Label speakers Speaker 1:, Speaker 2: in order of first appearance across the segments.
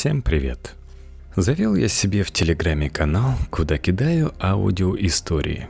Speaker 1: Всем привет! Завел я себе в Телеграме канал, куда кидаю аудиоистории.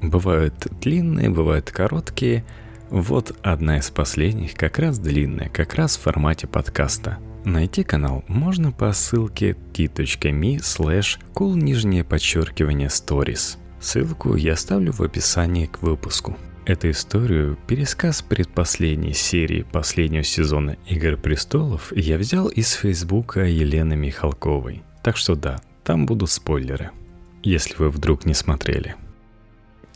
Speaker 1: Бывают длинные, бывают короткие. Вот одна из последних, как раз длинная, как раз в формате подкаста. Найти канал можно по ссылке t.me slash cool нижнее подчеркивание stories. Ссылку я оставлю в описании к выпуску. Эту историю, пересказ предпоследней серии последнего сезона «Игр престолов» я взял из фейсбука Елены Михалковой. Так что да, там будут спойлеры, если вы вдруг не смотрели.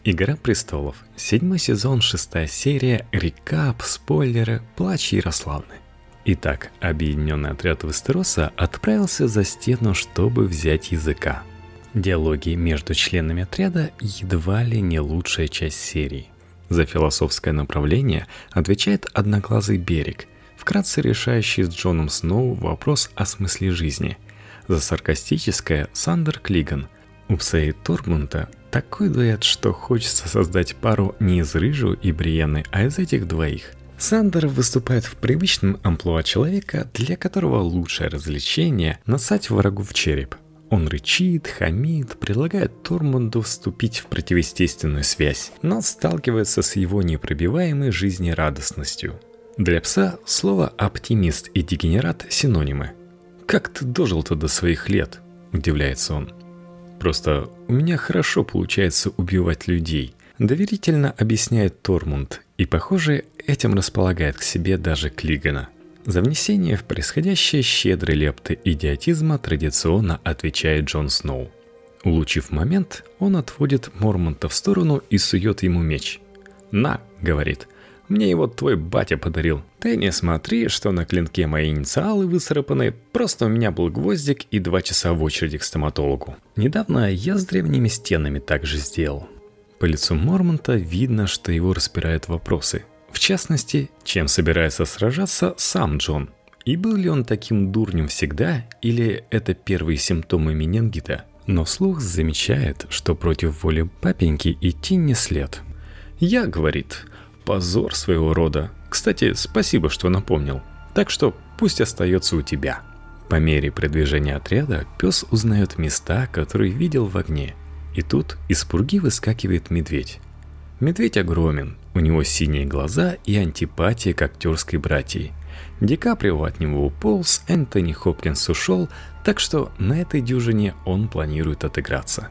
Speaker 1: «Игра престолов», седьмой сезон, шестая серия, рекап, спойлеры, плач Ярославны. Итак, объединенный отряд Вестероса отправился за стену, чтобы взять языка. Диалоги между членами отряда едва ли не лучшая часть серии – за философское направление отвечает «Одноглазый берег», вкратце решающий с Джоном Сноу вопрос о смысле жизни. За саркастическое – Сандор Клиган. У Пса и Тормунда такой дуэт, что хочется создать пару не из рыжего и Бриенны, а из этих двоих. Сандор выступает в привычном амплуа человека, для которого лучшее развлечение – нассать врагу в череп – он рычит, хамит, предлагает Тормунду вступить в противоестественную связь, но сталкивается с его непробиваемой жизнерадостностью. Для пса слово «оптимист» и «дегенерат» – синонимы. «Как ты дожил-то до своих лет?» – удивляется он. «Просто у меня хорошо получается убивать людей», – доверительно объясняет Тормунд, и, похоже, этим располагает к себе даже Клигана – за внесение в происходящее щедрой лепты идиотизма традиционно отвечает Джон Сноу. Улучив момент, он отводит Мормонта в сторону и сует ему меч. «На», — говорит, — «мне его твой батя подарил. Ты не смотри, что на клинке мои инициалы выцарапаны, просто у меня был гвоздик и два часа в очереди к стоматологу. Недавно я с древними стенами также сделал». По лицу Мормонта видно, что его распирают вопросы. В частности, чем собирается сражаться сам Джон. И был ли он таким дурнем всегда, или это первые симптомы менингита? Но слух замечает, что против воли папеньки идти не след. «Я, — говорит, — позор своего рода. Кстати, спасибо, что напомнил. Так что пусть остается у тебя». По мере продвижения отряда пес узнает места, которые видел в огне. И тут из пурги выскакивает медведь. Медведь огромен, у него синие глаза и антипатия к актерской братьи. Ди Каприо от него уполз, Энтони Хопкинс ушел, так что на этой дюжине он планирует отыграться.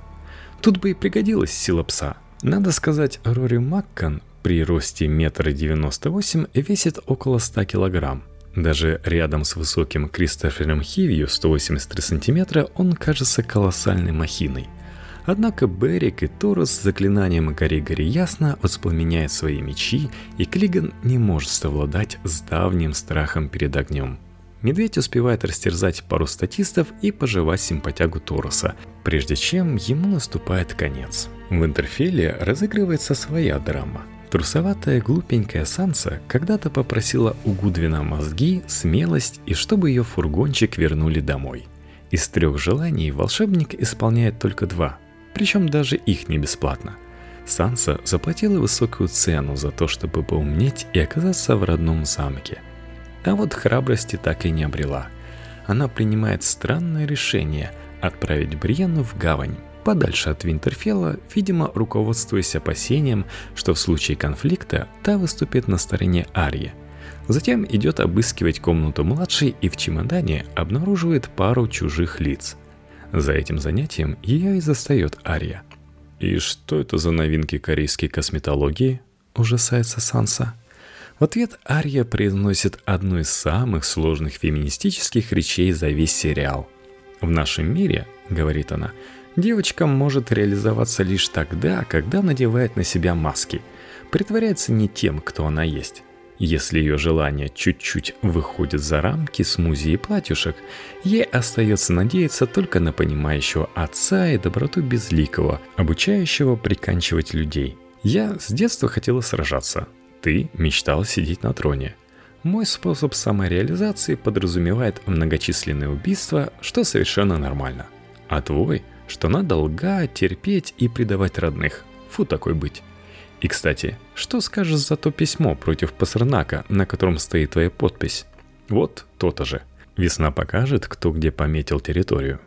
Speaker 1: Тут бы и пригодилась сила пса. Надо сказать, Рори Маккан при росте метра девяносто восемь весит около 100 килограмм. Даже рядом с высоким Кристофером Хивью 183 сантиметра он кажется колоссальной махиной – Однако Берик и Торос с заклинанием Гори-Гори ясно воспламеняют свои мечи, и Клиган не может совладать с давним страхом перед огнем. Медведь успевает растерзать пару статистов и пожевать симпатягу Тороса, прежде чем ему наступает конец. В Интерфеле разыгрывается своя драма. Трусоватая глупенькая Санса когда-то попросила у Гудвина мозги, смелость и чтобы ее фургончик вернули домой. Из трех желаний волшебник исполняет только два – причем даже их не бесплатно. Санса заплатила высокую цену за то, чтобы поумнеть и оказаться в родном замке. А вот храбрости так и не обрела. Она принимает странное решение отправить Бриенну в гавань, подальше от Винтерфелла, видимо, руководствуясь опасением, что в случае конфликта та выступит на стороне Арии. Затем идет обыскивать комнату младшей и в чемодане обнаруживает пару чужих лиц – за этим занятием ее и застает Ария. «И что это за новинки корейской косметологии?» – ужасается Санса. В ответ Ария произносит одну из самых сложных феминистических речей за весь сериал. «В нашем мире, — говорит она, — девочка может реализоваться лишь тогда, когда надевает на себя маски, притворяется не тем, кто она есть. Если ее желание чуть-чуть выходит за рамки смузи и платьюшек, ей остается надеяться только на понимающего отца и доброту безликого, обучающего приканчивать людей. Я с детства хотела сражаться. Ты мечтал сидеть на троне. Мой способ самореализации подразумевает многочисленные убийства, что совершенно нормально. А твой, что надо лгать, терпеть и предавать родных. Фу такой быть. И, кстати, что скажешь за то письмо против Пасарнака, на котором стоит твоя подпись? Вот то-то же. Весна покажет, кто где пометил территорию.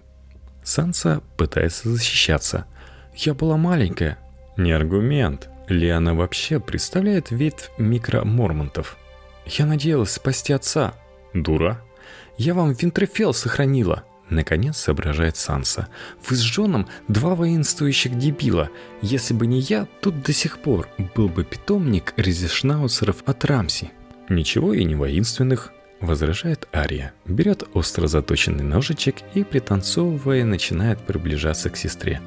Speaker 1: Санса пытается защищаться. «Я была маленькая». Не аргумент. Лиана вообще представляет вид микромормонтов. «Я надеялась спасти отца». «Дура». «Я вам Винтерфелл сохранила». Наконец соображает Санса. «Вы с Джоном два воинствующих дебила. Если бы не я, тут до сих пор был бы питомник резешнауцеров от Рамси». «Ничего и не воинственных», — возражает Ария. Берет остро заточенный ножичек и, пританцовывая, начинает приближаться к сестре.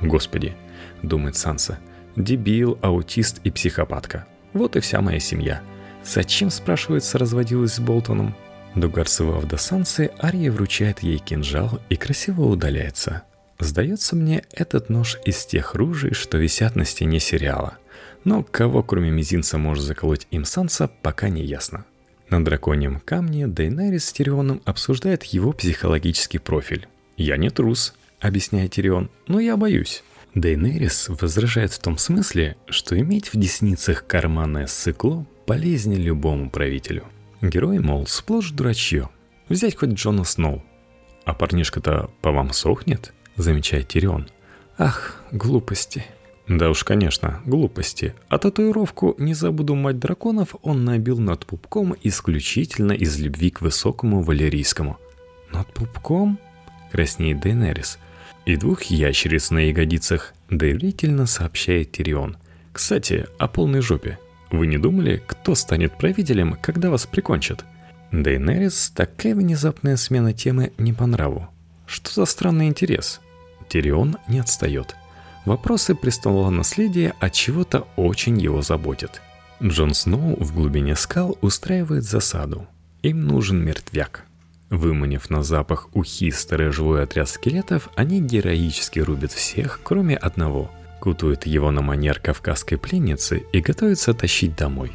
Speaker 1: «Господи», — думает Санса, — «дебил, аутист и психопатка. Вот и вся моя семья. Зачем, спрашивается, разводилась с Болтоном?» Дугарцевав до Сансы, Ария вручает ей кинжал и красиво удаляется. Сдается мне этот нож из тех ружей, что висят на стене сериала. Но кого, кроме мизинца, может заколоть им Санса, пока не ясно. На драконьем камне Дейнерис с Тирионом обсуждает его психологический профиль. «Я не трус», — объясняет Тирион, — «но я боюсь». Дейнерис возражает в том смысле, что иметь в десницах карманное сыкло полезнее любому правителю. Герой, мол, сплошь дурачье. Взять хоть Джона Сноу. А парнишка-то по вам сохнет, замечает Тирион. Ах, глупости. Да уж, конечно, глупости. А татуировку «Не забуду мать драконов» он набил над пупком исключительно из любви к высокому валерийскому. Над пупком? Краснеет Дейнерис. И двух ящериц на ягодицах, доверительно сообщает Тирион. Кстати, о полной жопе – вы не думали, кто станет правителем, когда вас прикончат? Дейнерис такая внезапная смена темы не по нраву. Что за странный интерес? Тирион не отстает. Вопросы престолового наследия от чего-то очень его заботят. Джон Сноу в глубине скал устраивает засаду. Им нужен мертвяк. Выманив на запах ухи сторожевой отряд скелетов, они героически рубят всех, кроме одного – кутают его на манер кавказской пленницы и готовятся тащить домой.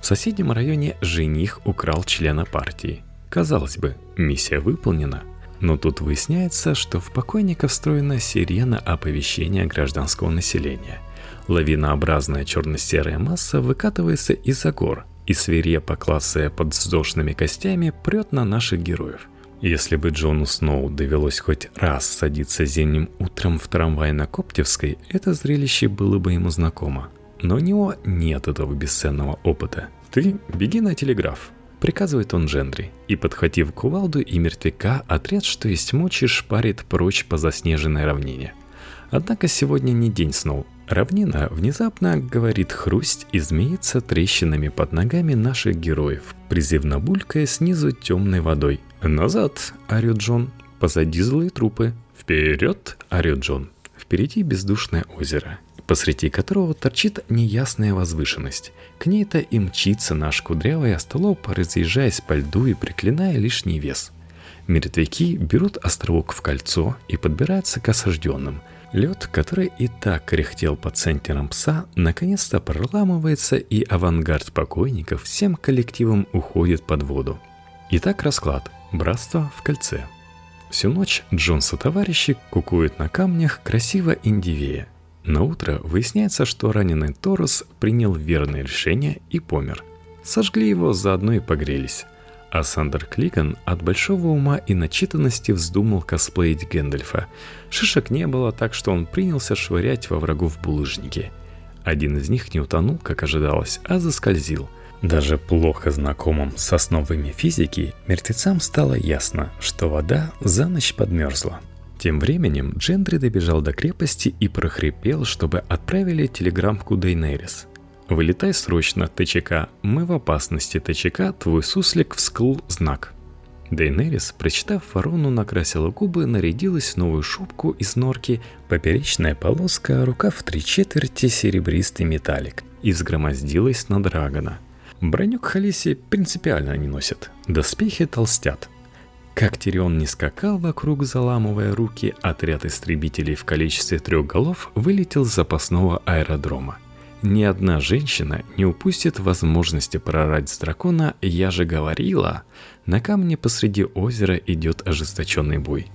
Speaker 1: В соседнем районе жених украл члена партии. Казалось бы, миссия выполнена. Но тут выясняется, что в покойника встроена сирена оповещения гражданского населения. Лавинообразная черно-серая масса выкатывается из-за гор и свирепо классая под вздошными костями прет на наших героев – если бы Джону Сноу довелось хоть раз садиться зимним утром в трамвай на Коптевской, это зрелище было бы ему знакомо. Но у него нет этого бесценного опыта. «Ты беги на телеграф», — приказывает он Джендри, и, подхватив кувалду и мертвяка, отряд, что есть мочи, шпарит прочь по заснеженной равнине. Однако сегодня не день Сноу. Равнина внезапно говорит хрусть и трещинами под ногами наших героев, призывно булькая снизу темной водой — «Назад!» – орет Джон. «Позади злые трупы!» «Вперед!» – орет Джон. Впереди бездушное озеро, посреди которого торчит неясная возвышенность. К ней-то и мчится наш кудрявый остолоп, разъезжаясь по льду и приклиная лишний вес. Мертвяки берут островок в кольцо и подбираются к осажденным. Лед, который и так кряхтел под центром пса, наконец-то проламывается, и авангард покойников всем коллективом уходит под воду. Итак, расклад – Братство в кольце. Всю ночь Джонс и товарищи кукуют на камнях, красиво индивея. На утро выясняется, что раненый Торос принял верное решение и помер. Сожгли его, заодно и погрелись. А Сандер Клиган от большого ума и начитанности вздумал косплеить Гэндальфа. Шишек не было, так что он принялся швырять во врагов булыжники. Один из них не утонул, как ожидалось, а заскользил – даже плохо знакомым с основами физики, мертвецам стало ясно, что вода за ночь подмерзла. Тем временем Джендри добежал до крепости и прохрипел, чтобы отправили телеграммку Дейнерис. «Вылетай срочно, ТЧК, мы в опасности, ТЧК, твой суслик вскл знак». Дейнерис, прочитав ворону, накрасила губы, нарядилась в новую шубку из норки, поперечная полоска, рука в три четверти серебристый металлик и взгромоздилась на Драгона – Броню к Халисе принципиально не носят, доспехи толстят. Как Тирион не скакал вокруг, заламывая руки, отряд истребителей в количестве трех голов вылетел с запасного аэродрома. Ни одна женщина не упустит возможности прорать с дракона, я же говорила. На камне посреди озера идет ожесточенный бой.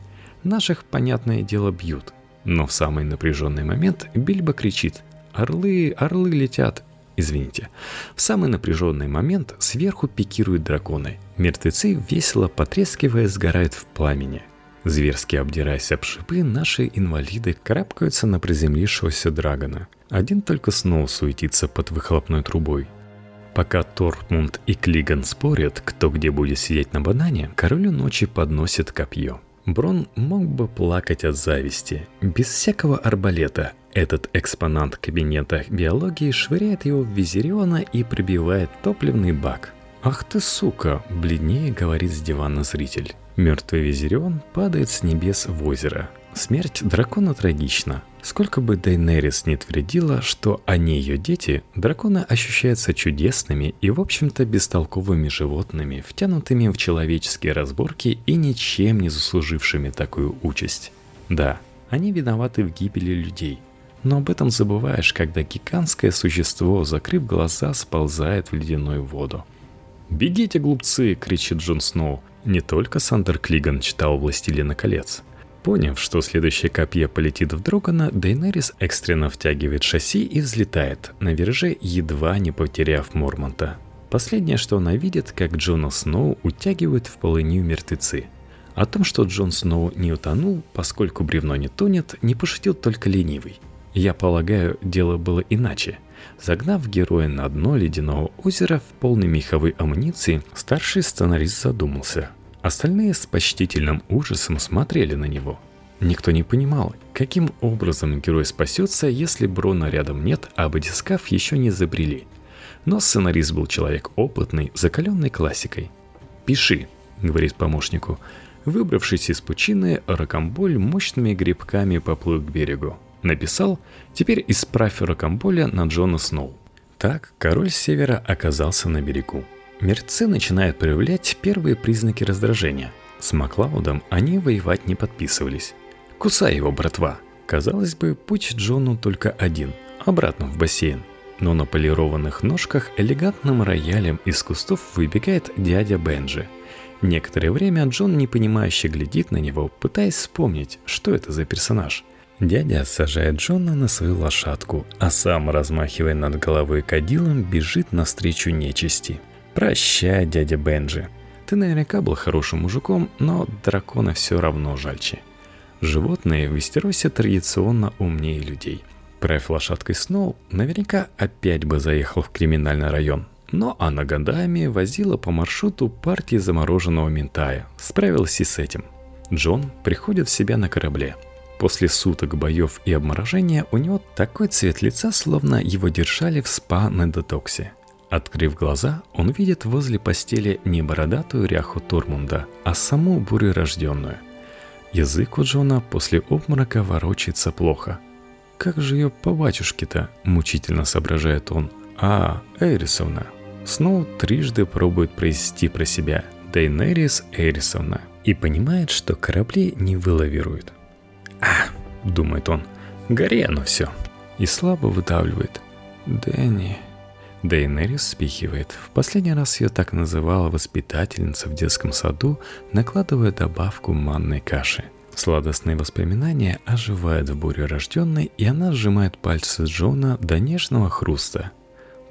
Speaker 1: Наших, понятное дело, бьют. Но в самый напряженный момент Бильбо кричит «Орлы, орлы летят!» извините. В самый напряженный момент сверху пикируют драконы. Мертвецы, весело потрескивая, сгорают в пламени. Зверски обдираясь об шипы, наши инвалиды карабкаются на приземлившегося драгона. Один только снова суетится под выхлопной трубой. Пока Тортмунд и Клиган спорят, кто где будет сидеть на банане, королю ночи подносит копье. Брон мог бы плакать от зависти. Без всякого арбалета этот экспонант кабинета биологии швыряет его в Визериона и пробивает топливный бак. «Ах ты сука!» – бледнее говорит с дивана зритель. Мертвый Визерион падает с небес в озеро. Смерть дракона трагична. Сколько бы Дейнерис не твердила, что они ее дети, драконы ощущаются чудесными и, в общем-то, бестолковыми животными, втянутыми в человеческие разборки и ничем не заслужившими такую участь. Да, они виноваты в гибели людей. Но об этом забываешь, когда гигантское существо, закрыв глаза, сползает в ледяную воду. «Бегите, глупцы!» — кричит Джон Сноу. Не только Сандер Клиган читал «Властелина колец». Поняв, что следующее копье полетит в Дрогана, Дейнерис экстренно втягивает шасси и взлетает, на вирже едва не потеряв Мормонта. Последнее, что она видит, как Джона Сноу утягивают в полынью мертвецы. О том, что Джон Сноу не утонул, поскольку бревно не тонет, не пошутил только ленивый. Я полагаю, дело было иначе. Загнав героя на дно ледяного озера в полной меховой амуниции, старший сценарист задумался – Остальные с почтительным ужасом смотрели на него. Никто не понимал, каким образом герой спасется, если Брона рядом нет, а батискаф еще не изобрели. Но сценарист был человек опытный, закаленный классикой. «Пиши», — говорит помощнику. Выбравшись из пучины, Рокомболь мощными грибками поплыл к берегу. Написал «Теперь исправь Рокомболя на Джона Сноу». Так король Севера оказался на берегу. Мерцы начинают проявлять первые признаки раздражения. С Маклаудом они воевать не подписывались. «Кусай его, братва!» Казалось бы, путь Джону только один – обратно в бассейн. Но на полированных ножках элегантным роялем из кустов выбегает дядя Бенджи. Некоторое время Джон непонимающе глядит на него, пытаясь вспомнить, что это за персонаж. Дядя сажает Джона на свою лошадку, а сам, размахивая над головой кадилом, бежит навстречу нечисти – Прощай, дядя Бенджи. Ты наверняка был хорошим мужиком, но дракона все равно жальче. Животные в Вестеросе традиционно умнее людей. Правь лошадкой Сноу, наверняка опять бы заехал в криминальный район. Но она годами возила по маршруту партии замороженного ментая. Справилась и с этим. Джон приходит в себя на корабле. После суток боев и обморожения у него такой цвет лица, словно его держали в спа на детоксе. Открыв глаза, он видит возле постели не бородатую ряху Тормунда, а саму бурерожденную. Язык у Джона после обморока ворочается плохо. «Как же ее по батюшке-то?» – мучительно соображает он. «А, Эрисовна». Сноу трижды пробует произнести про себя «Дейнерис Эрисовна» и понимает, что корабли не вылавируют. «А!» – думает он. «Гори оно все!» И слабо выдавливает. «Дэнни, Дейнерис спихивает. В последний раз ее так называла воспитательница в детском саду, накладывая добавку манной каши. Сладостные воспоминания оживают в буре рожденной, и она сжимает пальцы Джона до нежного хруста.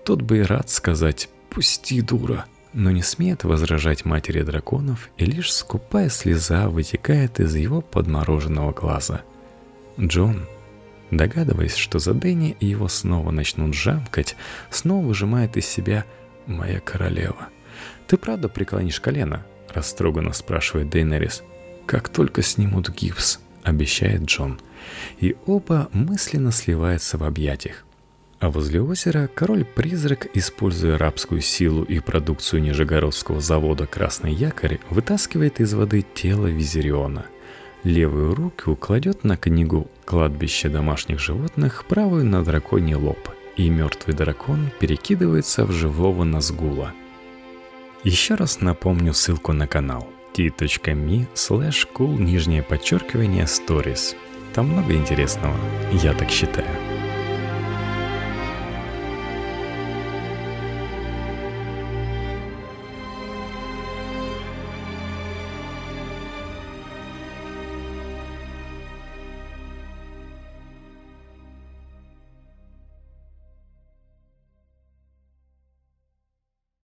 Speaker 1: Тот бы и рад сказать «пусти, дура», но не смеет возражать матери драконов, и лишь скупая слеза вытекает из его подмороженного глаза. Джон Догадываясь, что за Дэнни его снова начнут жамкать, снова выжимает из себя «Моя королева». «Ты правда преклонишь колено?» – растроганно спрашивает Дейнерис. «Как только снимут гипс», – обещает Джон. И оба мысленно сливаются в объятиях. А возле озера король-призрак, используя рабскую силу и продукцию Нижегородского завода «Красный якорь», вытаскивает из воды тело Визериона – Левую руку кладет на книгу «Кладбище домашних животных», правую на драконий лоб, и мертвый дракон перекидывается в живого Назгула. Еще раз напомню ссылку на канал t.me slash cool нижнее подчеркивание stories. Там много интересного, я так считаю.